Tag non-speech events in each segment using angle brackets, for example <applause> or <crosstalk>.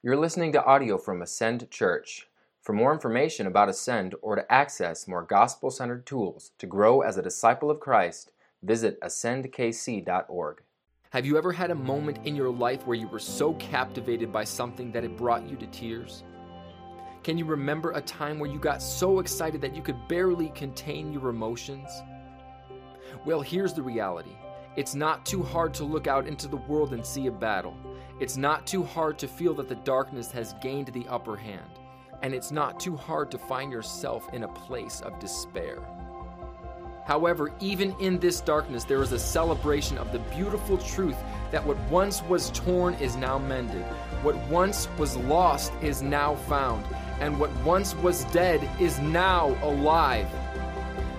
You're listening to audio from Ascend Church. For more information about Ascend or to access more gospel centered tools to grow as a disciple of Christ, visit ascendkc.org. Have you ever had a moment in your life where you were so captivated by something that it brought you to tears? Can you remember a time where you got so excited that you could barely contain your emotions? Well, here's the reality it's not too hard to look out into the world and see a battle. It's not too hard to feel that the darkness has gained the upper hand. And it's not too hard to find yourself in a place of despair. However, even in this darkness, there is a celebration of the beautiful truth that what once was torn is now mended, what once was lost is now found, and what once was dead is now alive.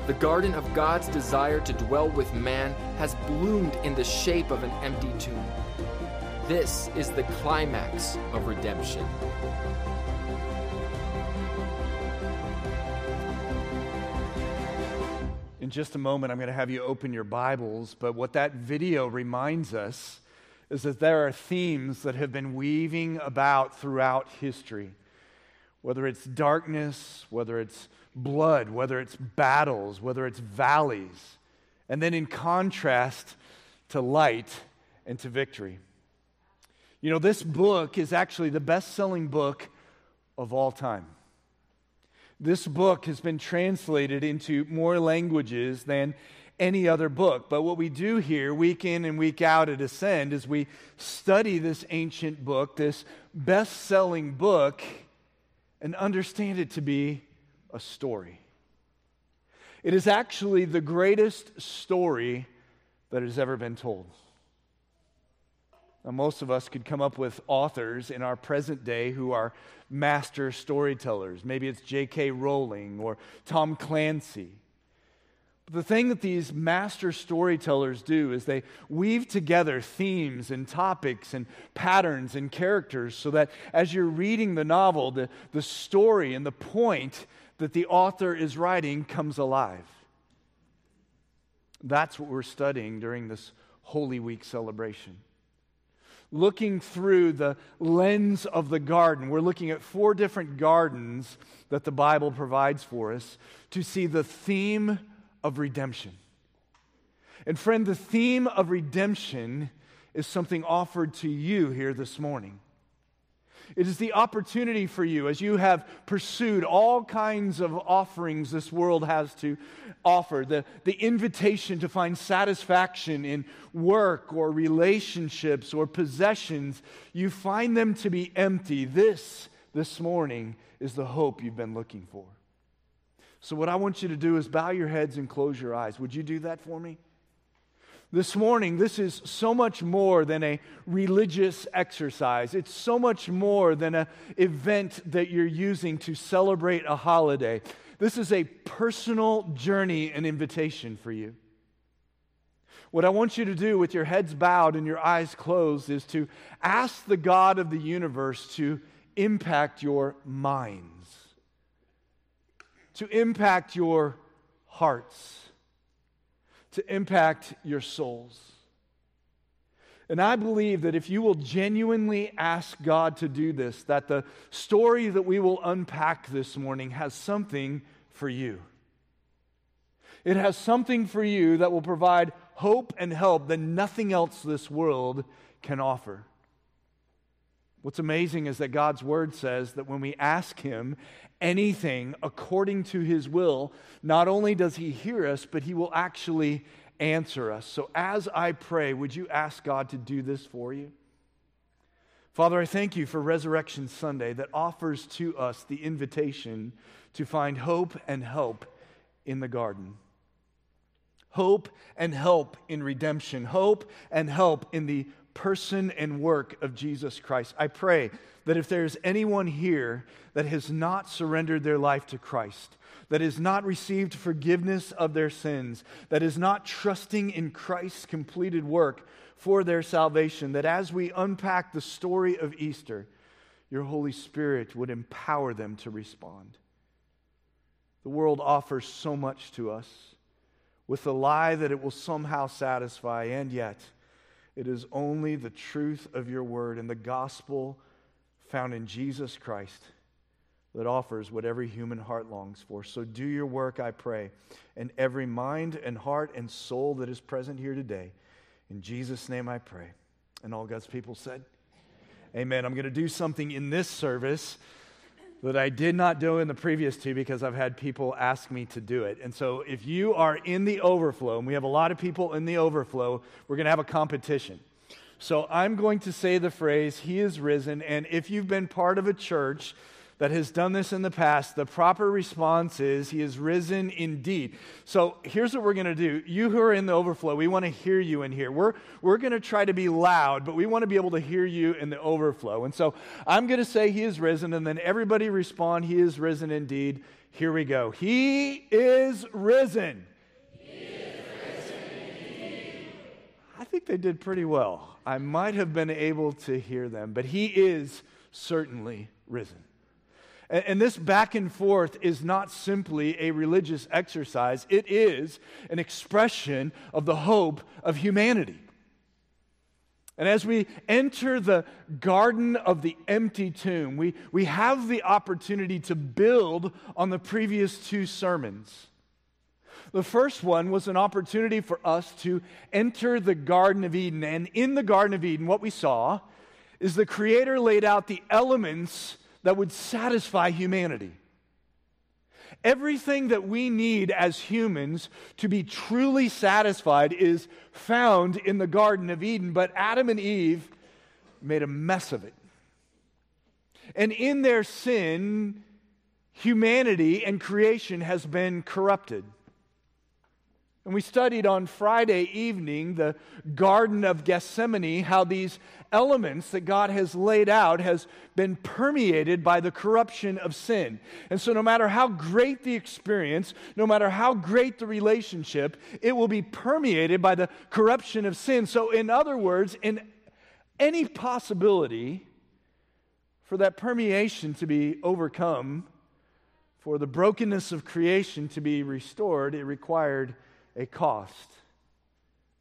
The garden of God's desire to dwell with man has bloomed in the shape of an empty tomb. This is the climax of redemption. In just a moment, I'm going to have you open your Bibles, but what that video reminds us is that there are themes that have been weaving about throughout history. Whether it's darkness, whether it's blood, whether it's battles, whether it's valleys, and then in contrast to light and to victory. You know, this book is actually the best selling book of all time. This book has been translated into more languages than any other book. But what we do here, week in and week out at Ascend, is we study this ancient book, this best selling book, and understand it to be a story. It is actually the greatest story that has ever been told. Now, most of us could come up with authors in our present day who are master storytellers. Maybe it's J.K. Rowling or Tom Clancy. The thing that these master storytellers do is they weave together themes and topics and patterns and characters so that as you're reading the novel, the, the story and the point that the author is writing comes alive. That's what we're studying during this Holy Week celebration looking through the lens of the garden. We're looking at four different gardens that the Bible provides for us to see the theme of redemption. And, friend, the theme of redemption is something offered to you here this morning. It is the opportunity for you as you have pursued all kinds of offerings this world has to offer the, the invitation to find satisfaction in work or relationships or possessions. You find them to be empty. This, this morning, is the hope you've been looking for. So, what I want you to do is bow your heads and close your eyes. Would you do that for me? This morning, this is so much more than a religious exercise. It's so much more than an event that you're using to celebrate a holiday. This is a personal journey and invitation for you. What I want you to do with your heads bowed and your eyes closed is to ask the God of the universe to impact your minds, to impact your hearts to impact your souls. And I believe that if you will genuinely ask God to do this, that the story that we will unpack this morning has something for you. It has something for you that will provide hope and help that nothing else this world can offer. What's amazing is that God's word says that when we ask Him anything according to His will, not only does He hear us, but He will actually answer us. So as I pray, would you ask God to do this for you? Father, I thank you for Resurrection Sunday that offers to us the invitation to find hope and help in the garden. Hope and help in redemption. Hope and help in the person and work of Jesus Christ. I pray that if there's anyone here that has not surrendered their life to Christ, that has not received forgiveness of their sins, that is not trusting in Christ's completed work for their salvation, that as we unpack the story of Easter, your Holy Spirit would empower them to respond. The world offers so much to us with the lie that it will somehow satisfy, and yet, it is only the truth of your word and the gospel found in Jesus Christ that offers what every human heart longs for. So do your work, I pray, and every mind and heart and soul that is present here today. In Jesus' name I pray. And all God's people said, Amen. I'm going to do something in this service that I did not do in the previous two because I've had people ask me to do it. And so if you are in the overflow, and we have a lot of people in the overflow, we're going to have a competition. So I'm going to say the phrase, He is risen. And if you've been part of a church, that has done this in the past, the proper response is, He is risen indeed. So here's what we're going to do. You who are in the overflow, we want to hear you in here. We're, we're going to try to be loud, but we want to be able to hear you in the overflow. And so I'm going to say, He is risen, and then everybody respond, He is risen indeed. Here we go. He is risen. I think they did pretty well. I might have been able to hear them, but he is certainly risen. And, this back and forth is not simply a religious exercise, it is an expression of the hope of humanity. And as we enter the garden of the empty tomb, we, we have the opportunity to build on the previous two sermons. The first one was an opportunity for us to enter the Garden of Eden. And in the Garden of Eden, what we saw is the Creator laid out the elements that would satisfy humanity. Everything that we need as humans to be truly satisfied is found in the Garden of Eden, but Adam and Eve made a mess of it. And in their sin, humanity and creation has been corrupted. And we studied on Friday evening the Garden of Gethsemane, how these elements that God has laid out has been permeated by the corruption of sin. And so no matter how great the experience, no matter how great the relationship, it will be permeated by the corruption of sin. So in other words, in any possibility for that permeation to be overcome, for the brokenness of creation to be restored, it required a cost,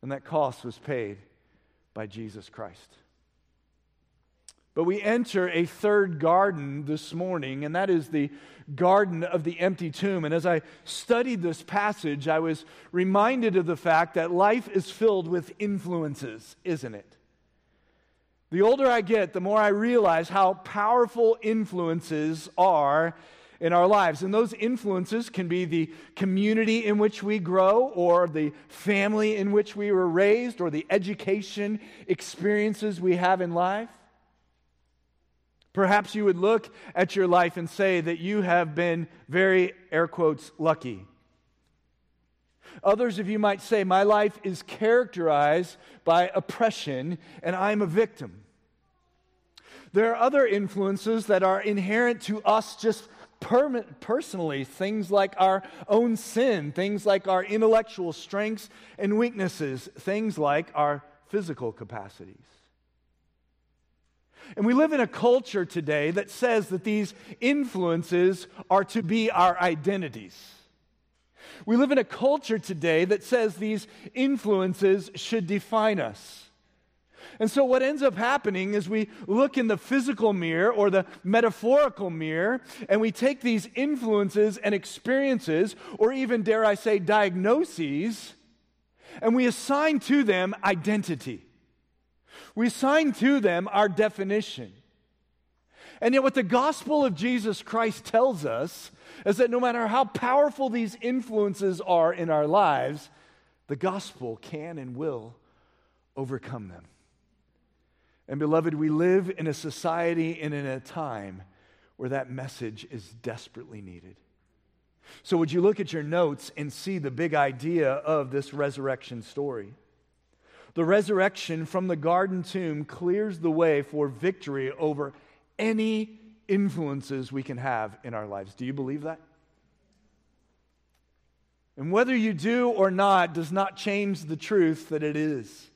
and that cost was paid by Jesus Christ. But we enter a third garden this morning, and that is the garden of the empty tomb. And as I studied this passage, I was reminded of the fact that life is filled with influences, isn't it? The older I get, the more I realize how powerful influences are in our lives. And those influences can be the community in which we grow, or the family in which we were raised, or the education experiences we have in life. Perhaps you would look at your life and say that you have been very, air quotes, lucky. Others of you might say, My life is characterized by oppression and I'm a victim. There are other influences that are inherent to us just personally, things like our own sin, things like our intellectual strengths and weaknesses, things like our physical capacities. And we live in a culture today that says that these influences are to be our identities. We live in a culture today that says these influences should define us. And so, what ends up happening is we look in the physical mirror or the metaphorical mirror, and we take these influences and experiences, or even, dare I say, diagnoses, and we assign to them identity. We assign to them our definition. And yet, what the gospel of Jesus Christ tells us is that no matter how powerful these influences are in our lives, the gospel can and will overcome them. And beloved, we live in a society and in a time where that message is desperately needed. So, would you look at your notes and see the big idea of this resurrection story? The resurrection from the garden tomb clears the way for victory over any influences we can have in our lives. Do you believe that? And whether you do or not does not change the truth that it is.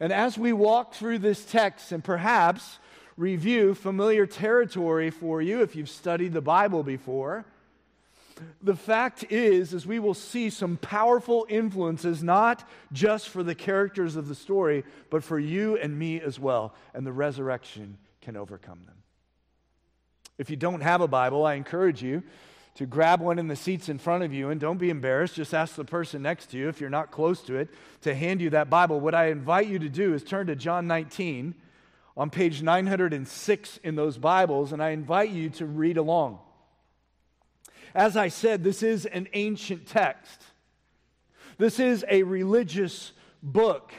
And as we walk through this text and perhaps review familiar territory for you if you've studied the Bible before, the fact is is we will see some powerful influences not just for the characters of the story but for you and me as well and the resurrection can overcome them. If you don't have a Bible, I encourage you to grab one in the seats in front of you and don't be embarrassed. Just ask the person next to you, if you're not close to it, to hand you that Bible. What I invite you to do is turn to John 19 on page 906 in those Bibles, and I invite you to read along. As I said, this is an ancient text, this is a religious book.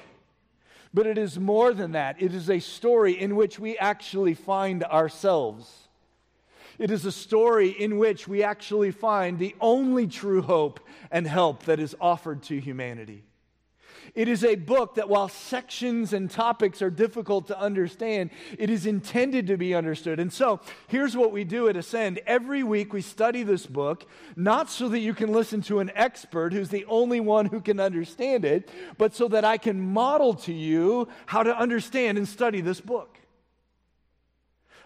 But it is more than that. It is a story in which we actually find ourselves. It is a story in which we actually find the only true hope and help that is offered to humanity. It is a book that, while sections and topics are difficult to understand, it is intended to be understood. And so, here's what we do at Ascend. Every week we study this book, not so that you can listen to an expert who's the only one who can understand it, but so that I can model to you how to understand and study this book.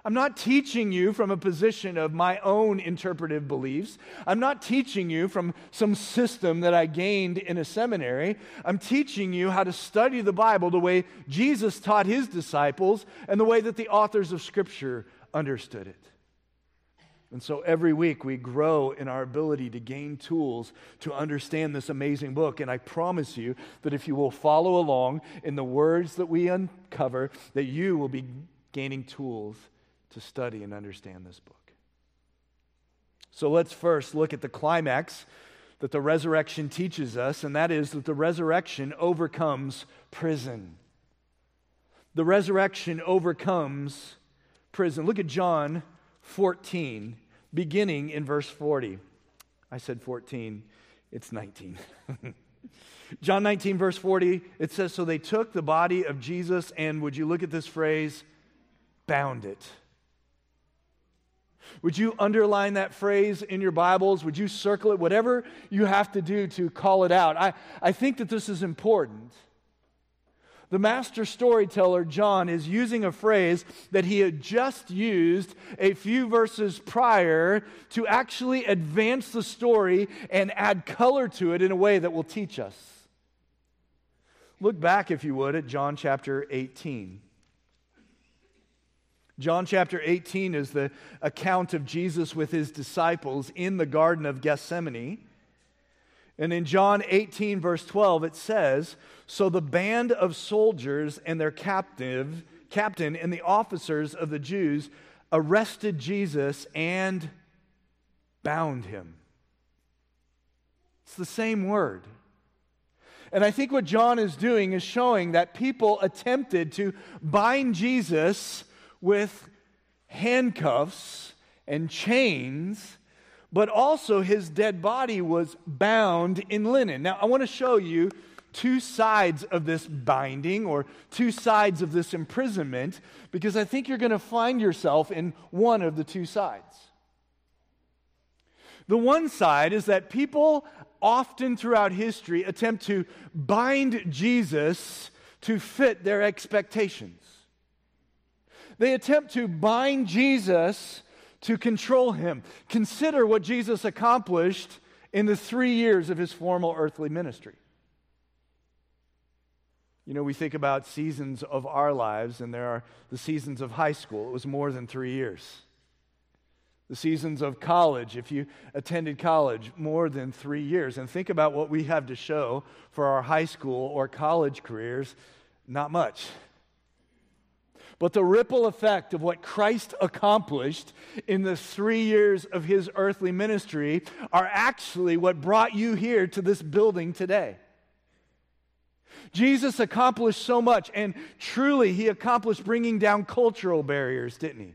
I'm not teaching you from a position of my own interpretive beliefs. I'm not teaching you from some system that I gained in a seminary. I'm teaching you how to study the Bible the way Jesus taught his disciples and the way that the authors of Scripture understood it. And so every week we grow in our ability to gain tools to understand this amazing book. And I promise you that if you will follow along in the words that we uncover, that you will be gaining tools to study and understand this book. So let's first look at the climax that the resurrection teaches us, and that is that the resurrection overcomes prison. The resurrection overcomes prison. Look at John 14, beginning in verse 40. I said 14, it's 19. <laughs> John 19, verse 40, it says, So they took the body of Jesus and, would you look at this phrase, bound it would you underline that phrase in your Bibles? Would you circle it? Whatever you have to do to call it out. I, I think that this is important. The master storyteller, John, is using a phrase that he had just used a few verses prior to actually advance the story and add color to it in a way that will teach us. Look back, if you would, at John chapter 18. John chapter 18 is the account of Jesus with his disciples in the Garden of Gethsemane. And in John 18, verse 12, it says So the band of soldiers and their captive, captain and the officers of the Jews arrested Jesus and bound him. It's the same word. And I think what John is doing is showing that people attempted to bind Jesus with handcuffs and chains, but also his dead body was bound in linen. Now, I want to show you two sides of this binding or two sides of this imprisonment because I think you're going to find yourself in one of the two sides. The one side is that people often throughout history attempt to bind Jesus to fit their expectations. They attempt to bind Jesus to control him. Consider what Jesus accomplished in the three years of his formal earthly ministry. You know, we think about seasons of our lives, and there are the seasons of high school. It was more than three years. The seasons of college, if you attended college, more than three years. And think about what we have to show for our high school or college careers not much. But the ripple effect of what Christ accomplished in the three years of his earthly ministry are actually what brought you here to this building today. Jesus accomplished so much, and truly, he accomplished bringing down cultural barriers, didn't he?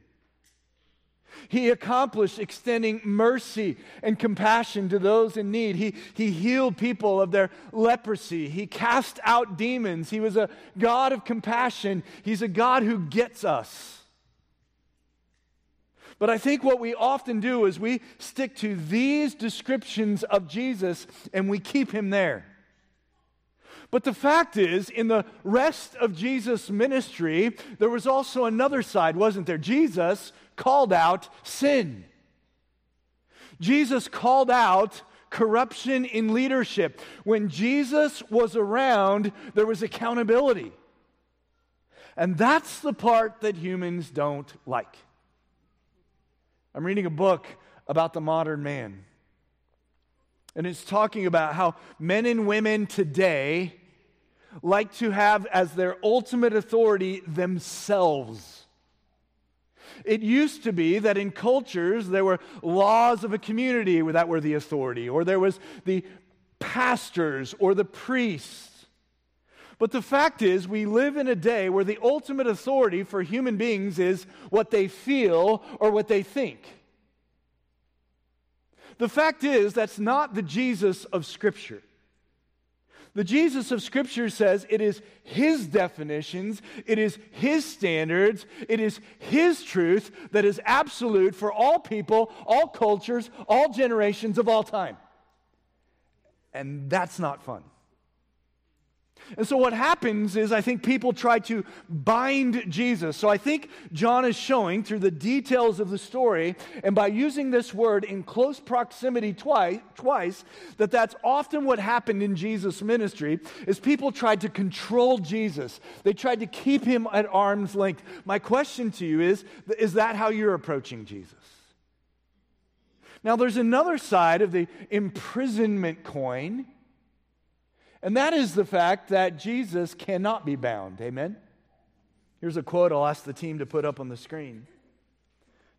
He accomplished extending mercy and compassion to those in need. He, he healed people of their leprosy. He cast out demons. He was a God of compassion. He's a God who gets us. But I think what we often do is we stick to these descriptions of Jesus and we keep him there. But the fact is, in the rest of Jesus' ministry, there was also another side, wasn't there? Jesus called out sin. Jesus called out corruption in leadership. When Jesus was around, there was accountability. And that's the part that humans don't like. I'm reading a book about the modern man. And it's talking about how men and women today like to have as their ultimate authority themselves. It used to be that in cultures there were laws of a community that were the authority, or there was the pastors or the priests. But the fact is, we live in a day where the ultimate authority for human beings is what they feel or what they think. The fact is, that's not the Jesus of Scripture. The Jesus of Scripture says it is His definitions, it is His standards, it is His truth that is absolute for all people, all cultures, all generations of all time. And that's not fun. And so what happens is I think people try to bind Jesus. So I think John is showing through the details of the story and by using this word in close proximity twice, twice that that's often what happened in Jesus' ministry is people tried to control Jesus. They tried to keep him at arm's length. My question to you is is that how you're approaching Jesus? Now there's another side of the imprisonment coin and that is the fact that Jesus cannot be bound. Amen? Here's a quote I'll ask the team to put up on the screen.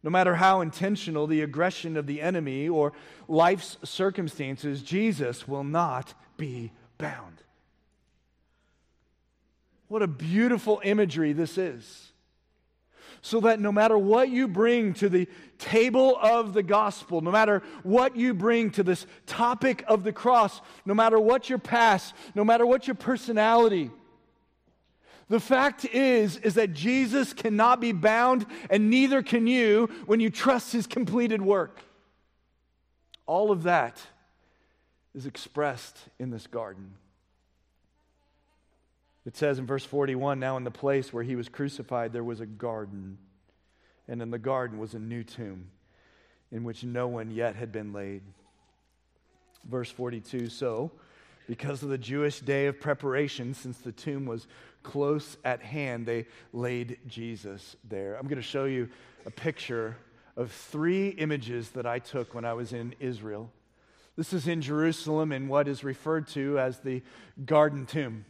No matter how intentional the aggression of the enemy or life's circumstances, Jesus will not be bound. What a beautiful imagery this is so that no matter what you bring to the table of the gospel, no matter what you bring to this topic of the cross, no matter what your past, no matter what your personality, the fact is is that Jesus cannot be bound and neither can you when you trust his completed work. All of that is expressed in this garden. It says in verse 41 Now, in the place where he was crucified, there was a garden, and in the garden was a new tomb in which no one yet had been laid. Verse 42 So, because of the Jewish day of preparation, since the tomb was close at hand, they laid Jesus there. I'm going to show you a picture of three images that I took when I was in Israel. This is in Jerusalem in what is referred to as the Garden Tomb.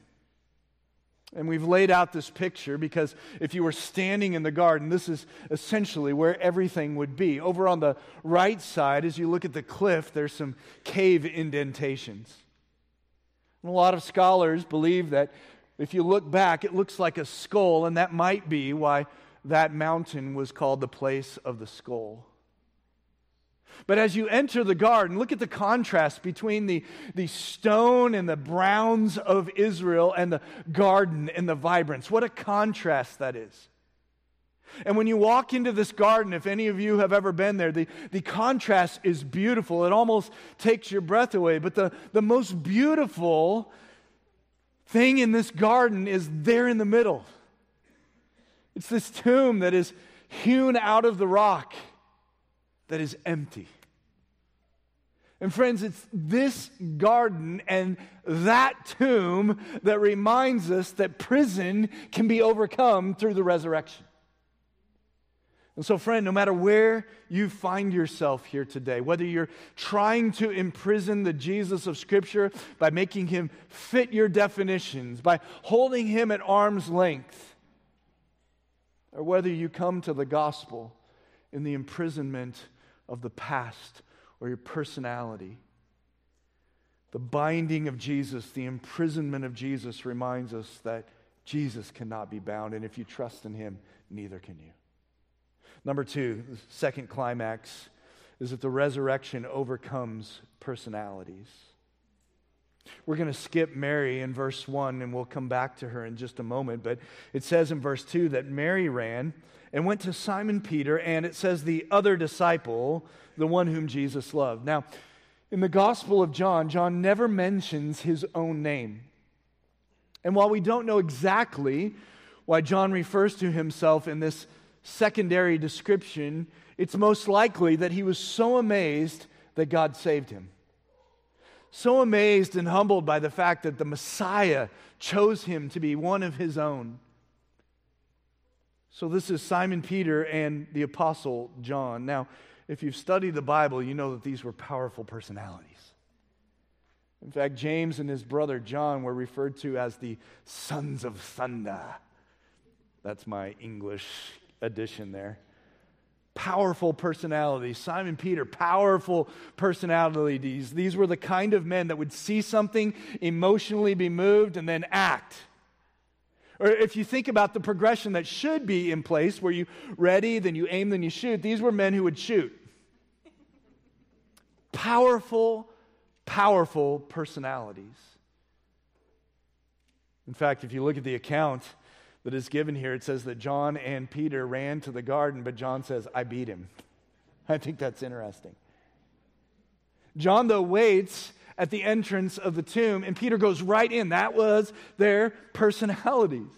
And we've laid out this picture because if you were standing in the garden, this is essentially where everything would be. Over on the right side, as you look at the cliff, there's some cave indentations. And a lot of scholars believe that if you look back, it looks like a skull, and that might be why that mountain was called the place of the skull. But as you enter the garden, look at the contrast between the, the stone and the browns of Israel and the garden and the vibrance. What a contrast that is. And when you walk into this garden, if any of you have ever been there, the, the contrast is beautiful. It almost takes your breath away. But the, the most beautiful thing in this garden is there in the middle. It's this tomb that is hewn out of the rock that is empty. And friends, it's this garden and that tomb that reminds us that prison can be overcome through the resurrection. And so, friend, no matter where you find yourself here today, whether you're trying to imprison the Jesus of Scripture by making him fit your definitions, by holding him at arm's length, or whether you come to the gospel in the imprisonment of the past or your personality. The binding of Jesus, the imprisonment of Jesus reminds us that Jesus cannot be bound, and if you trust in him, neither can you. Number two, the second climax is that the resurrection overcomes personalities. We're going to skip Mary in verse 1 and we'll come back to her in just a moment. But it says in verse 2 that Mary ran and went to Simon Peter, and it says the other disciple, the one whom Jesus loved. Now, in the Gospel of John, John never mentions his own name. And while we don't know exactly why John refers to himself in this secondary description, it's most likely that he was so amazed that God saved him. So amazed and humbled by the fact that the Messiah chose him to be one of his own So, this is Simon Peter and the Apostle John. Now, if you've studied the Bible, you know that these were powerful personalities. In fact, James and his brother John were referred to as the sons of thunder. That's my English addition there. Powerful personalities. Simon Peter, powerful personalities. These were the kind of men that would see something, emotionally be moved, and then act. Or if you think about the progression that should be in place, where you ready, then you aim, then you shoot, these were men who would shoot. Powerful, powerful personalities. In fact, if you look at the account that is given here, it says that John and Peter ran to the garden, but John says, I beat him. <laughs> I think that's interesting. John, though, waits at the entrance of the tomb, and Peter goes right in. That was their personalities.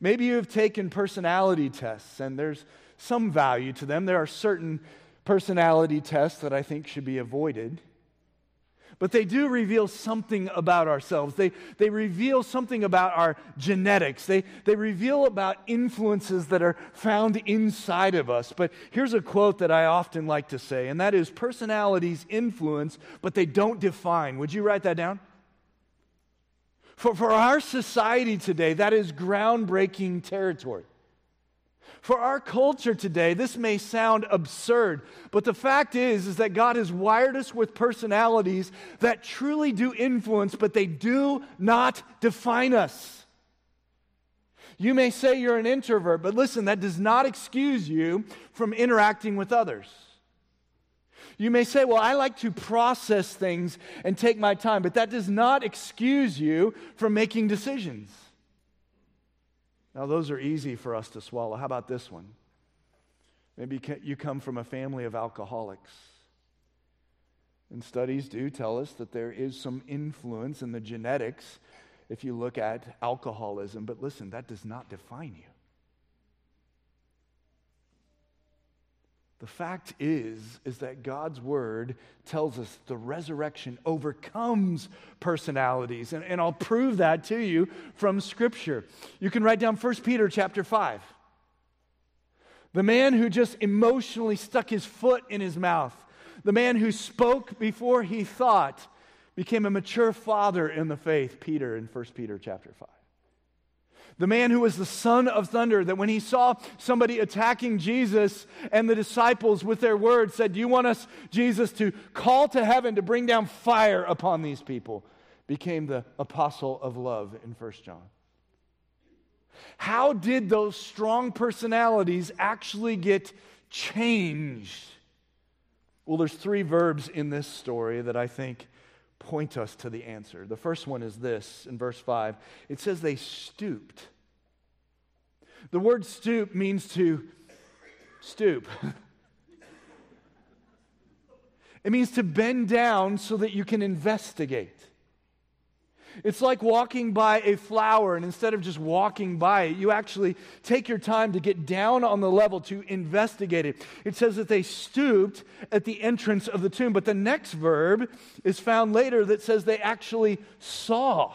Maybe you have taken personality tests, and there's some value to them. There are certain personality tests that I think should be avoided. But they do reveal something about ourselves. They, they reveal something about our genetics. They, they reveal about influences that are found inside of us. But here's a quote that I often like to say, and that is personalities influence, but they don't define. Would you write that down? For, for our society today, that is groundbreaking territory. For our culture today, this may sound absurd, but the fact is is that God has wired us with personalities that truly do influence, but they do not define us. You may say you're an introvert, but listen, that does not excuse you from interacting with others. You may say, Well, I like to process things and take my time, but that does not excuse you from making decisions. Now, those are easy for us to swallow. How about this one? Maybe you come from a family of alcoholics. And studies do tell us that there is some influence in the genetics if you look at alcoholism. But listen, that does not define you. The fact is is that God's word tells us the resurrection overcomes personalities and, and I'll prove that to you from scripture. You can write down 1 Peter chapter 5. The man who just emotionally stuck his foot in his mouth, the man who spoke before he thought became a mature father in the faith, Peter in 1 Peter chapter 5. The man who was the son of thunder, that when he saw somebody attacking Jesus and the disciples with their words said, Do you want us, Jesus, to call to heaven to bring down fire upon these people? became the apostle of love in 1 John. How did those strong personalities actually get changed? Well, there's three verbs in this story that I think point us to the answer. The first one is this in verse 5 it says they stooped. The word stoop means to stoop. <laughs> it means to bend down so that you can investigate. It's like walking by a flower, and instead of just walking by it, you actually take your time to get down on the level to investigate it. It says that they stooped at the entrance of the tomb, but the next verb is found later that says they actually saw.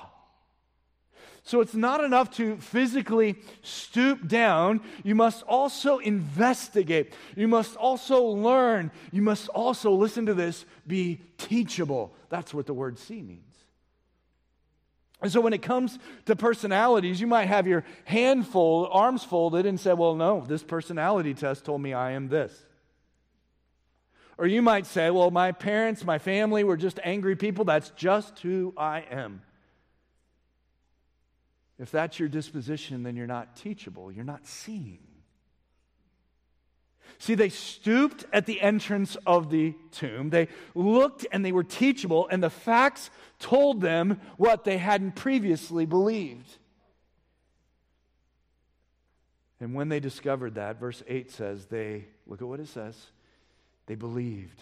So it's not enough to physically stoop down. You must also investigate. You must also learn. You must also, listen to this, be teachable. That's what the word see means. And so when it comes to personalities, you might have your hand arms folded, and say, Well, no, this personality test told me I am this. Or you might say, Well, my parents, my family were just angry people. That's just who I am. If that's your disposition, then you're not teachable, you're not seeing. See, they stooped at the entrance of the tomb. They looked and they were teachable, and the facts told them what they hadn't previously believed. And when they discovered that, verse 8 says, they, look at what it says, they believed.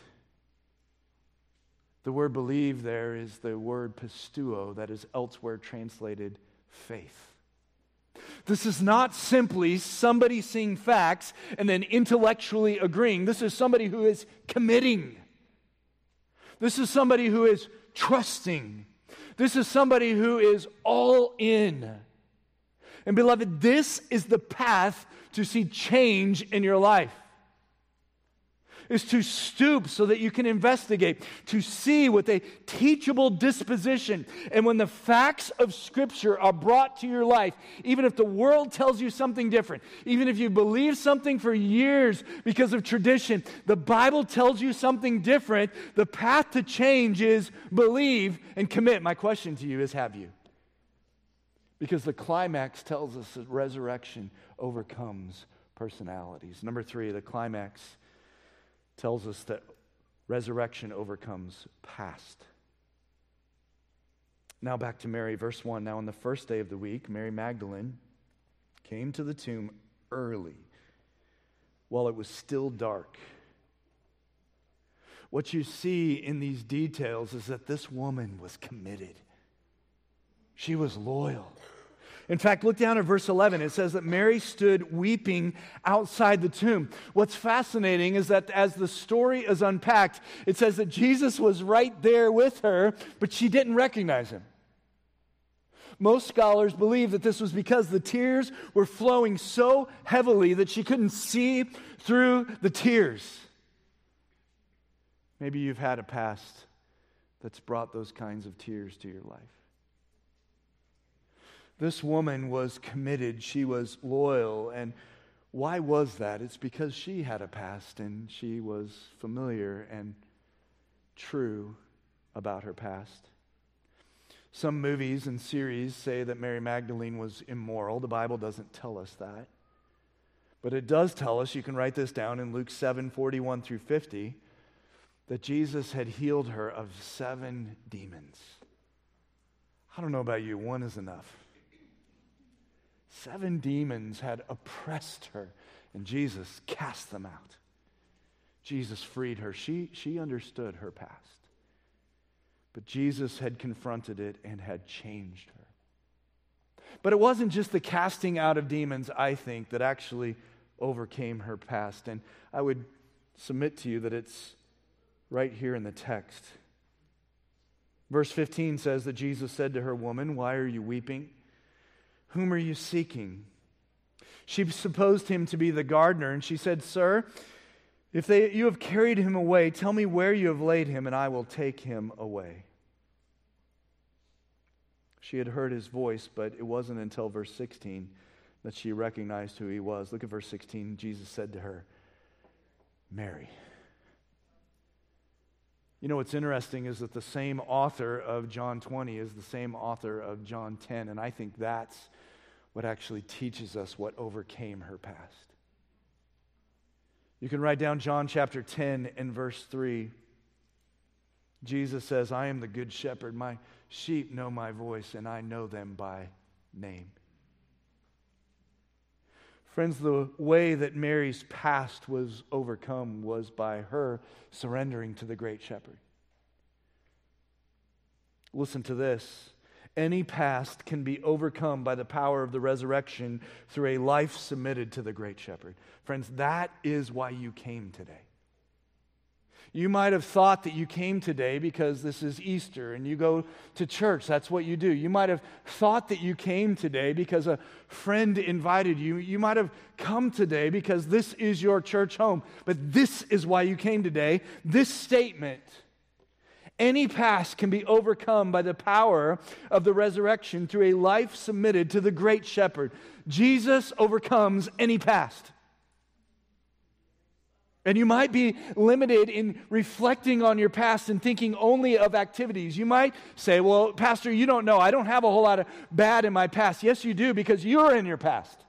The word believe there is the word pisteuo, that is elsewhere translated faith. This is not simply somebody seeing facts and then intellectually agreeing. This is somebody who is committing. This is somebody who is trusting. This is somebody who is all in. And beloved, this is the path to see change in your life is to stoop so that you can investigate, to see with a teachable disposition. And when the facts of Scripture are brought to your life, even if the world tells you something different, even if you believe something for years because of tradition, the Bible tells you something different, the path to change is believe and commit. My question to you is have you? Because the climax tells us that resurrection overcomes personalities. Number three, the climax tells us that resurrection overcomes past. Now back to Mary, verse 1. Now, on the first day of the week, Mary Magdalene came to the tomb early while it was still dark. What you see in these details is that this woman was committed, she was loyal. In fact, look down at verse 11. It says that Mary stood weeping outside the tomb. What's fascinating is that as the story is unpacked, it says that Jesus was right there with her, but she didn't recognize him. Most scholars believe that this was because the tears were flowing so heavily that she couldn't see through the tears. Maybe you've had a past that's brought those kinds of tears to your life. This woman was committed, she was loyal. And why was that? It's because she had a past and she was familiar and true about her past. Some movies and series say that Mary Magdalene was immoral. The Bible doesn't tell us that. But it does tell us, you can write this down in Luke 7 41 through 50, that Jesus had healed her of seven demons. I don't know about you, one is enough. Seven demons had oppressed her, and Jesus cast them out. Jesus freed her. She, she understood her past. But Jesus had confronted it and had changed her. But it wasn't just the casting out of demons, I think, that actually overcame her past. And I would submit to you that it's right here in the text. Verse 15 says that Jesus said to her, Woman, why are you weeping? Whom are you seeking? She supposed him to be the gardener, and she said, Sir, if they, you have carried him away, tell me where you have laid him, and I will take him away. She had heard his voice, but it wasn't until verse 16 that she recognized who he was. Look at verse 16. Jesus said to her, Mary. You know what's interesting is that the same author of John 20 is the same author of John 10, and I think that's what actually teaches us what overcame her past. You can write down John chapter 10 and verse 3. Jesus says, I am the good shepherd. My sheep know my voice, and I know them by name. Friends, the way that Mary's past was overcome was by her surrendering to the great shepherd. Listen to this any past can be overcome by the power of the resurrection through a life submitted to the great shepherd. Friends, that is why you came today. You might have thought that you came today because this is Easter and you go to church. That's what you do. You might have thought that you came today because a friend invited you. You might have come today because this is your church home. But this is why you came today. This statement any past can be overcome by the power of the resurrection through a life submitted to the great shepherd. Jesus overcomes any past. And you might be limited in reflecting on your past and thinking only of activities. You might say, Well, Pastor, you don't know. I don't have a whole lot of bad in my past. Yes, you do, because you're in your past.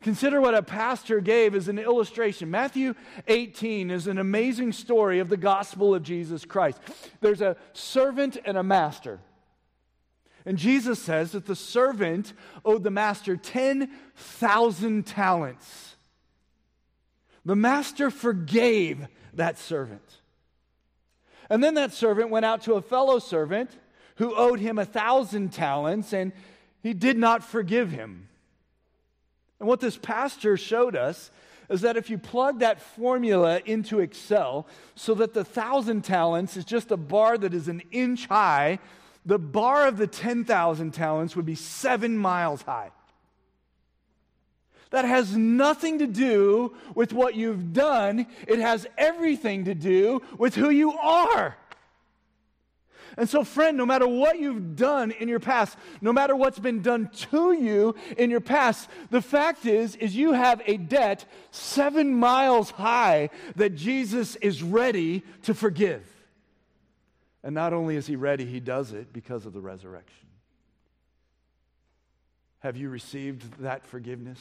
Consider what a pastor gave as an illustration. Matthew 18 is an amazing story of the gospel of Jesus Christ. There's a servant and a master. And Jesus says that the servant owed the master 10,000 talents. The master forgave that servant. And then that servant went out to a fellow servant who owed him a thousand talents, and he did not forgive him. And what this pastor showed us is that if you plug that formula into Excel so that the thousand talents is just a bar that is an inch high, the bar of the 10,000 talents would be seven miles high. That has nothing to do with what you've done, it has everything to do with who you are. And so, friend, no matter what you've done in your past, no matter what's been done to you in your past, the fact is, is you have a debt seven miles high that Jesus is ready to forgive. And not only is he ready, he does it because of the resurrection. Have you received that forgiveness?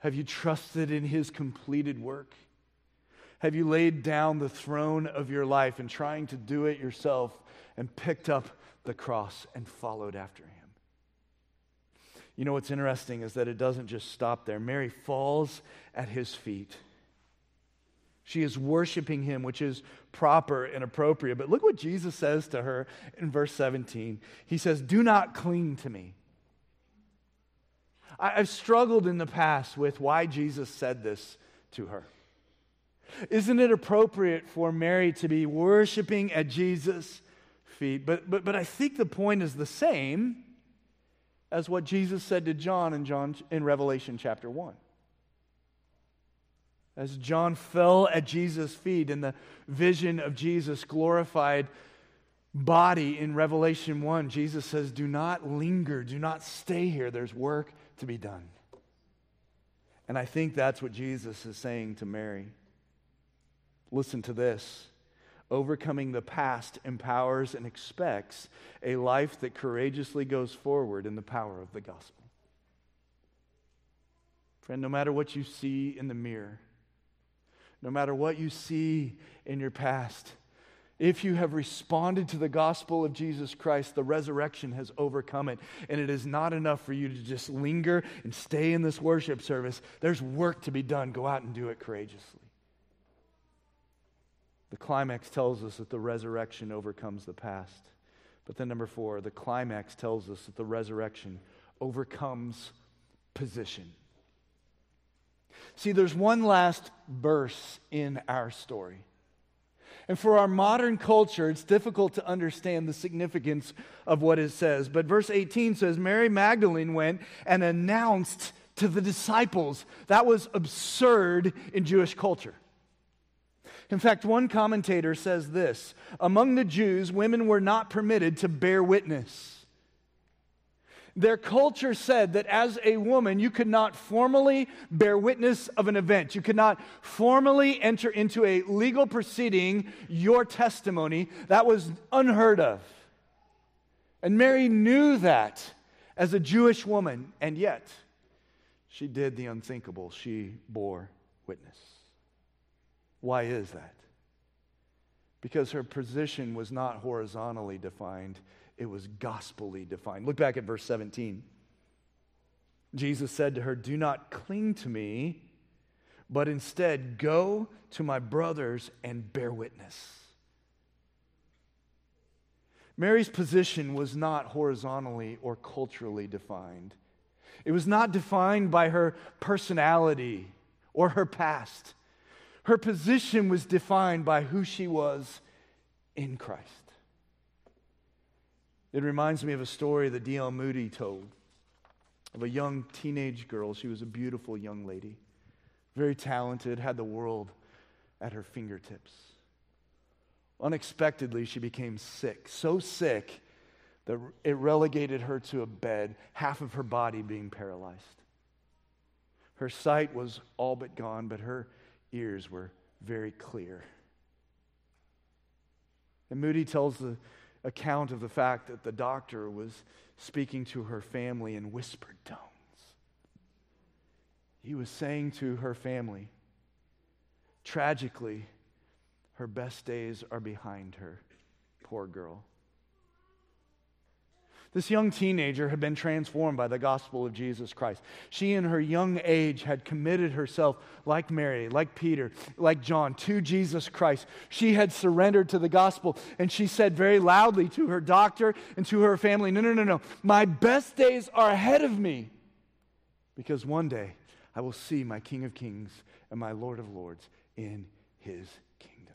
Have you trusted in his completed work? Have you laid down the throne of your life and trying to do it yourself and picked up the cross and followed after him? You know what's interesting is that it doesn't just stop there. Mary falls at his feet. She is worshiping him, which is proper and appropriate. But look what Jesus says to her in verse 17. He says, Do not cling to me. I've struggled in the past with why Jesus said this to her. Isn't it appropriate for Mary to be worshiping at Jesus' feet? But, but, but I think the point is the same as what Jesus said to John in, John in Revelation chapter 1. As John fell at Jesus' feet in the vision of Jesus' glorified body in Revelation 1, Jesus says, Do not linger, do not stay here. There's work to be done. And I think that's what Jesus is saying to Mary. Listen to this. Overcoming the past empowers and expects a life that courageously goes forward in the power of the gospel. Friend, no matter what you see in the mirror, no matter what you see in your past, if you have responded to the gospel of Jesus Christ, the resurrection has overcome it. And it is not enough for you to just linger and stay in this worship service. There's work to be done. Go out and do it courageously. The climax tells us that the resurrection overcomes the past. But then, number four, the climax tells us that the resurrection overcomes position. See, there's one last verse in our story. And for our modern culture, it's difficult to understand the significance of what it says. But verse 18 says Mary Magdalene went and announced to the disciples. That was absurd in Jewish culture. In fact, one commentator says this Among the Jews, women were not permitted to bear witness. Their culture said that as a woman, you could not formally bear witness of an event. You could not formally enter into a legal proceeding your testimony. That was unheard of. And Mary knew that as a Jewish woman, and yet she did the unthinkable. She bore witness. Why is that? Because her position was not horizontally defined, it was gospelly defined. Look back at verse 17. Jesus said to her, Do not cling to me, but instead go to my brothers and bear witness. Mary's position was not horizontally or culturally defined. It was not defined by her personality or her past. Her position was defined by who she was in Christ. It reminds me of a story that D.L. Moody told of a young teenage girl. She was a beautiful young lady, very talented, had the world at her fingertips. Unexpectedly, she became sick, so sick that it relegated her to a bed, half of her body being paralyzed. Her sight was all but gone, but her ears were very clear. And Moody tells the account of the fact that the doctor was speaking to her family in whispered tones. He was saying to her family, tragically, her best days are behind her. Poor girl. This young teenager had been transformed by the gospel of Jesus Christ. She, in her young age, had committed herself, like Mary, like Peter, like John, to Jesus Christ. She had surrendered to the gospel, and she said very loudly to her doctor and to her family No, no, no, no. My best days are ahead of me because one day I will see my King of Kings and my Lord of Lords in his kingdom.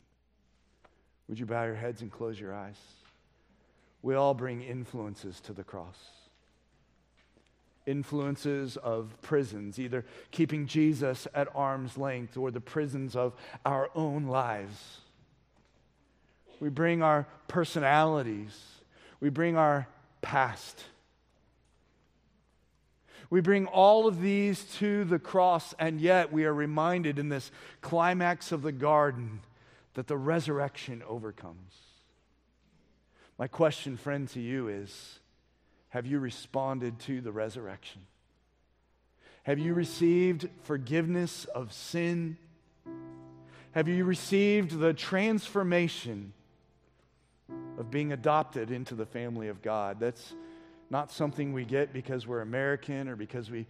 Would you bow your heads and close your eyes? We all bring influences to the cross. Influences of prisons, either keeping Jesus at arm's length or the prisons of our own lives. We bring our personalities, we bring our past. We bring all of these to the cross, and yet we are reminded in this climax of the garden that the resurrection overcomes. My question, friend, to you is Have you responded to the resurrection? Have you received forgiveness of sin? Have you received the transformation of being adopted into the family of God? That's not something we get because we're American or because we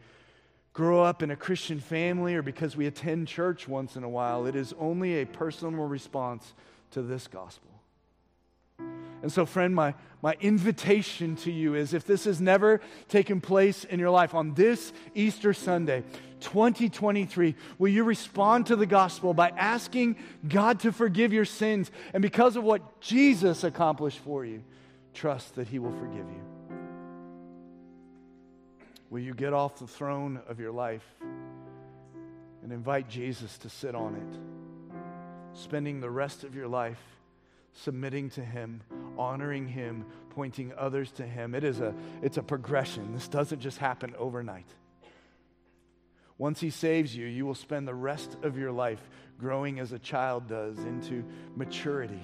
grow up in a Christian family or because we attend church once in a while. It is only a personal response to this gospel. And so, friend, my, my invitation to you is if this has never taken place in your life on this Easter Sunday, 2023, will you respond to the gospel by asking God to forgive your sins? And because of what Jesus accomplished for you, trust that He will forgive you. Will you get off the throne of your life and invite Jesus to sit on it, spending the rest of your life submitting to him, honoring him, pointing others to him. It is a it's a progression. This doesn't just happen overnight. Once he saves you, you will spend the rest of your life growing as a child does into maturity.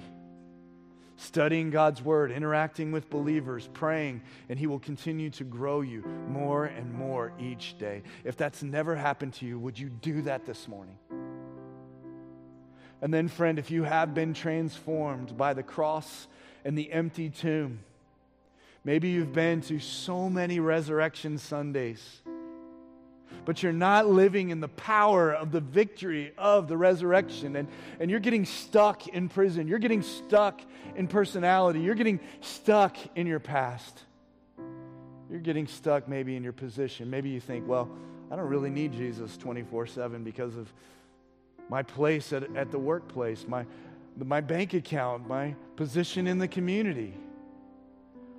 Studying God's word, interacting with believers, praying, and He will continue to grow you more and more each day. If that's never happened to you, would you do that this morning? And then, friend, if you have been transformed by the cross and the empty tomb, maybe you've been to so many resurrection Sundays, but you're not living in the power of the victory of the resurrection, and, and you're getting stuck in prison, you're getting stuck in personality, you're getting stuck in your past. You're getting stuck maybe in your position. Maybe you think, well, I don't really need Jesus 24 7 because of my place at, at the workplace, my, my bank account, my position in the community.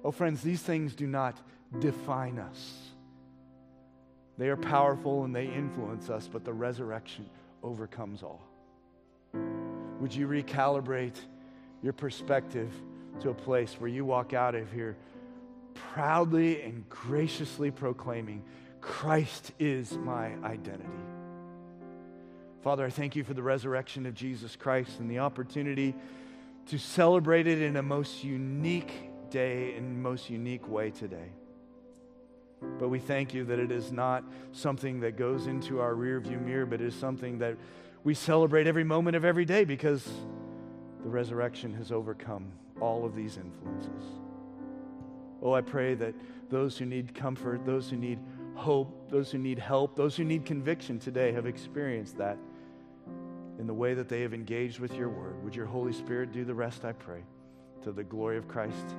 Oh, friends, these things do not define us. They are powerful and they influence us, but the resurrection overcomes all. Would you recalibrate your perspective to a place where you walk out of here proudly and graciously proclaiming, Christ is my identity? Father, I thank you for the resurrection of Jesus Christ and the opportunity to celebrate it in a most unique day, and most unique way today. But we thank you that it is not something that goes into our rearview mirror, but it is something that we celebrate every moment of every day because the resurrection has overcome all of these influences. Oh, I pray that those who need comfort, those who need hope, those who need help, those who need conviction today have experienced that in the way that they have engaged with your word. Would your Holy Spirit do the rest, I pray, to the glory of Christ?